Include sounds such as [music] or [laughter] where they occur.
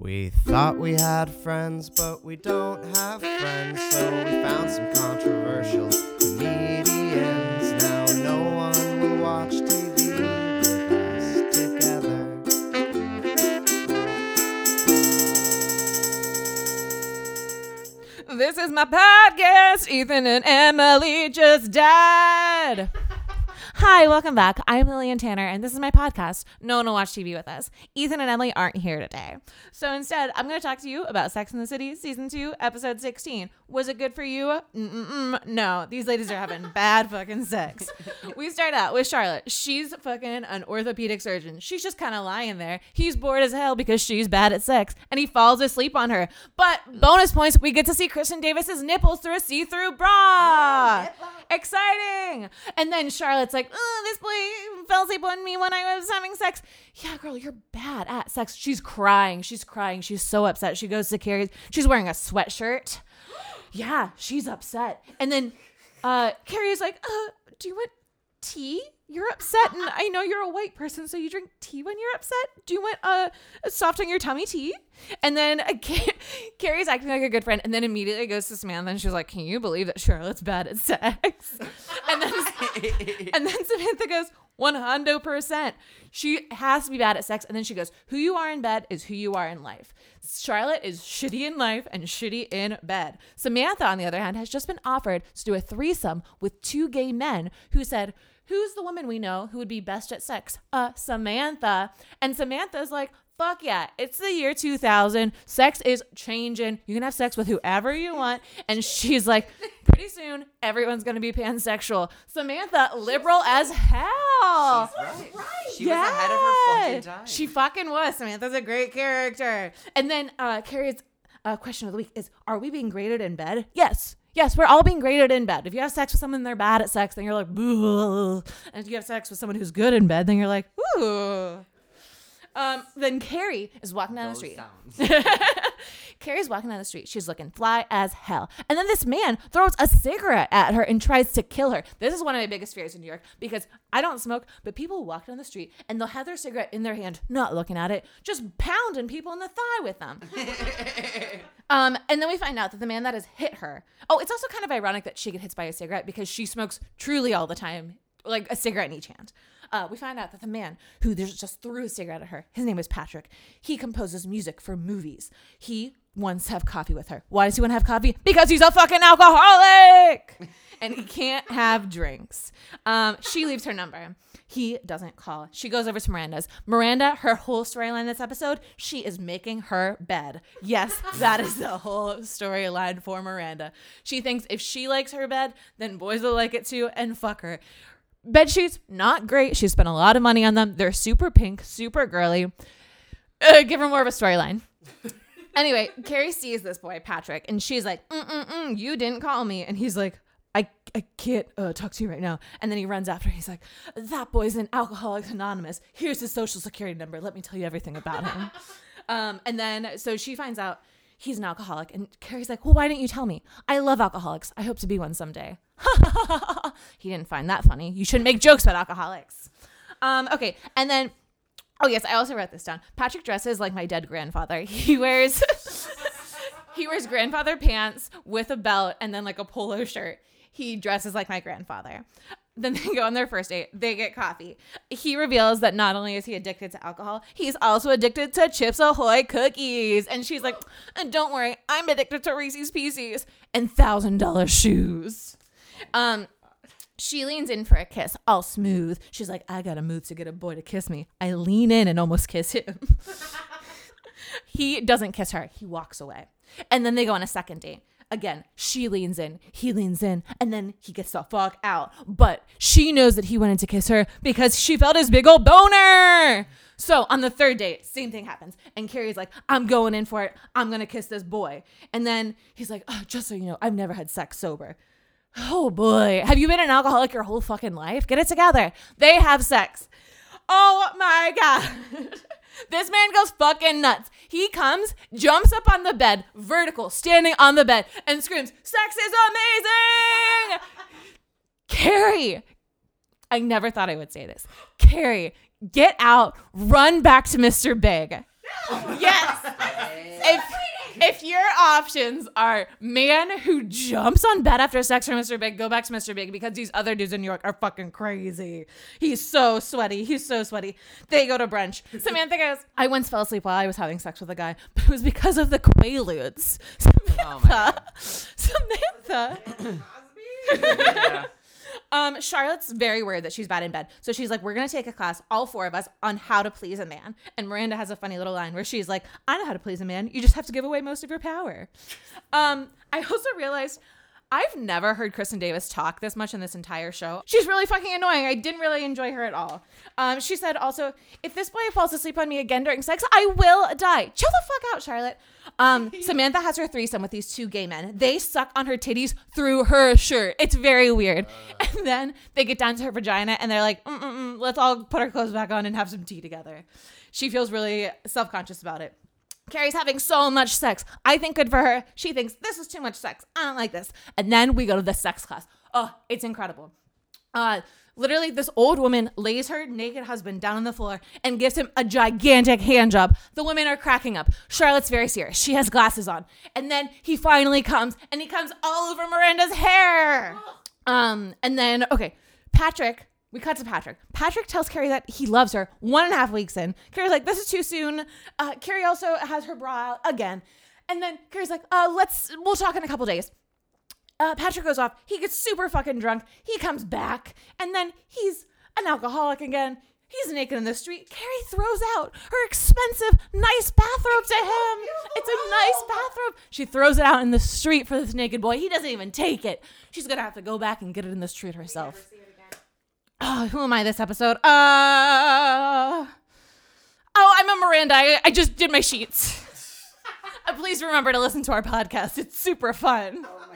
We thought we had friends, but we don't have friends, so we found some controversial comedians. Now no one will watch TV with us together. This is my podcast. Ethan and Emily just died. Hi, welcome back. I'm Lilian Tanner, and this is my podcast. No one will watch TV with us. Ethan and Emily aren't here today. So instead, I'm going to talk to you about Sex in the City, Season 2, Episode 16. Was it good for you? Mm-mm-mm. No, these ladies are having bad [laughs] fucking sex. We start out with Charlotte. She's fucking an orthopedic surgeon. She's just kind of lying there. He's bored as hell because she's bad at sex, and he falls asleep on her. But bonus points, we get to see Kristin Davis's nipples through a see-through bra. Exciting. And then Charlotte's like, oh, this boy fell asleep on me when I was having sex. Yeah, girl, you're bad at sex. She's crying. She's crying. She's so upset. She goes to Carrie. She's wearing a sweatshirt. [gasps] Yeah, she's upset. And then uh, Carrie's like, uh, do you want tea? You're upset, and I know you're a white person, so you drink tea when you're upset. Do you want uh, a soft on your tummy tea? And then uh, [laughs] Carrie's acting like a good friend, and then immediately goes to Samantha, and she's like, "Can you believe that Charlotte's bad at sex?" [laughs] and then [laughs] and then Samantha goes, "100 percent. She has to be bad at sex." And then she goes, "Who you are in bed is who you are in life." Charlotte is shitty in life and shitty in bed. Samantha, on the other hand, has just been offered to do a threesome with two gay men who said, Who's the woman we know who would be best at sex? Uh, Samantha. And Samantha's like, Fuck yeah, it's the year 2000. Sex is changing. You can have sex with whoever you want. And she's like, pretty soon, everyone's going to be pansexual. Samantha, liberal as hell. Right. She was ahead of her fucking time. She fucking was. Samantha's a great character. And then uh, Carrie's uh, question of the week is Are we being graded in bed? Yes. Yes, we're all being graded in bed. If you have sex with someone and they're bad at sex, then you're like, Boo. And if you have sex with someone who's good in bed, then you're like, ooh. Um, then Carrie is walking down Those the street. [laughs] Carrie's walking down the street. She's looking fly as hell. And then this man throws a cigarette at her and tries to kill her. This is one of my biggest fears in New York because I don't smoke, but people walk down the street and they'll have their cigarette in their hand, not looking at it, just pounding people in the thigh with them. [laughs] um, and then we find out that the man that has hit her. Oh, it's also kind of ironic that she gets hit by a cigarette because she smokes truly all the time, like a cigarette in each hand. Uh, we find out that the man who just threw a cigarette at her, his name is Patrick. He composes music for movies. He wants to have coffee with her. Why does he want to have coffee? Because he's a fucking alcoholic [laughs] and he can't have drinks. Um, she leaves her number. He doesn't call. She goes over to Miranda's. Miranda, her whole storyline this episode, she is making her bed. Yes, that is the whole storyline for Miranda. She thinks if she likes her bed, then boys will like it too and fuck her. Bed sheets, not great. She spent a lot of money on them. They're super pink, super girly. Uh, give her more of a storyline. [laughs] anyway, Carrie sees this boy, Patrick, and she's like, Mm-mm-mm, you didn't call me. And he's like, I, I can't uh, talk to you right now. And then he runs after. her. He's like, that boy's an Alcoholics Anonymous. Here's his social security number. Let me tell you everything about him. [laughs] um, and then, so she finds out he's an alcoholic. And Carrie's like, well, why didn't you tell me? I love alcoholics. I hope to be one someday. [laughs] he didn't find that funny. You shouldn't make jokes about alcoholics. Um, okay. And then, oh, yes, I also wrote this down. Patrick dresses like my dead grandfather. [laughs] He wears. [laughs] He wears grandfather pants with a belt and then like a polo shirt. He dresses like my grandfather. Then they go on their first date. They get coffee. He reveals that not only is he addicted to alcohol, he's also addicted to Chips Ahoy cookies. And she's like, "And "Don't worry, I'm addicted to Reese's Pieces and thousand dollar shoes." Um, she leans in for a kiss, all smooth. She's like, "I gotta move to get a boy to kiss me." I lean in and almost kiss him. [laughs] He doesn't kiss her. He walks away. And then they go on a second date. Again, she leans in, he leans in, and then he gets the fuck out. But she knows that he wanted to kiss her because she felt his big old boner. So on the third date, same thing happens. And Carrie's like, I'm going in for it. I'm going to kiss this boy. And then he's like, oh, just so you know, I've never had sex sober. Oh boy. Have you been an alcoholic your whole fucking life? Get it together. They have sex. Oh my God. [laughs] This man goes fucking nuts. He comes, jumps up on the bed, vertical, standing on the bed, and screams, Sex is amazing! Carrie, I never thought I would say this. Carrie, get out, run back to Mr. Big. Yes, if [laughs] if your options are man who jumps on bed after sex for Mr. Big, go back to Mr. Big because these other dudes in New York are fucking crazy. He's so sweaty. He's so sweaty. They go to brunch. Samantha goes, I once fell asleep while I was having sex with a guy, but it was because of the Quaaludes. [laughs] Oh my Samantha. Samantha. [laughs] Yeah. Um, Charlotte's very worried that she's bad in bed. So she's like, We're gonna take a class, all four of us, on how to please a man. And Miranda has a funny little line where she's like, I know how to please a man. You just have to give away most of your power. [laughs] Um, I also realized I've never heard Kristin Davis talk this much in this entire show. She's really fucking annoying. I didn't really enjoy her at all. Um, she said also, if this boy falls asleep on me again during sex, I will die. Chill the fuck out, Charlotte. Um, [laughs] Samantha has her threesome with these two gay men. They suck on her titties through her shirt. It's very weird. And then they get down to her vagina and they're like, Mm-mm-mm, let's all put our clothes back on and have some tea together. She feels really self conscious about it. Carrie's having so much sex. I think good for her. She thinks this is too much sex. I don't like this. And then we go to the sex class. Oh, it's incredible. Uh, literally, this old woman lays her naked husband down on the floor and gives him a gigantic hand job. The women are cracking up. Charlotte's very serious. She has glasses on. And then he finally comes and he comes all over Miranda's hair. [gasps] Um, and then, okay, Patrick, we cut to Patrick. Patrick tells Carrie that he loves her one and a half weeks in. Carrie's like, this is too soon. Uh, Carrie also has her bra out again. And then Carrie's like, uh, let's, we'll talk in a couple days. Uh, Patrick goes off. He gets super fucking drunk. He comes back. And then he's an alcoholic again. He's naked in the street. Carrie throws out her expensive, nice bathrobe to him. It's a nice bathrobe. She throws it out in the street for this naked boy. He doesn't even take it. She's gonna have to go back and get it in the street herself. Oh, who am I this episode? Uh Oh, I'm a Miranda. I, I just did my sheets. [laughs] Uh, Please remember to listen to our podcast. It's super fun. Oh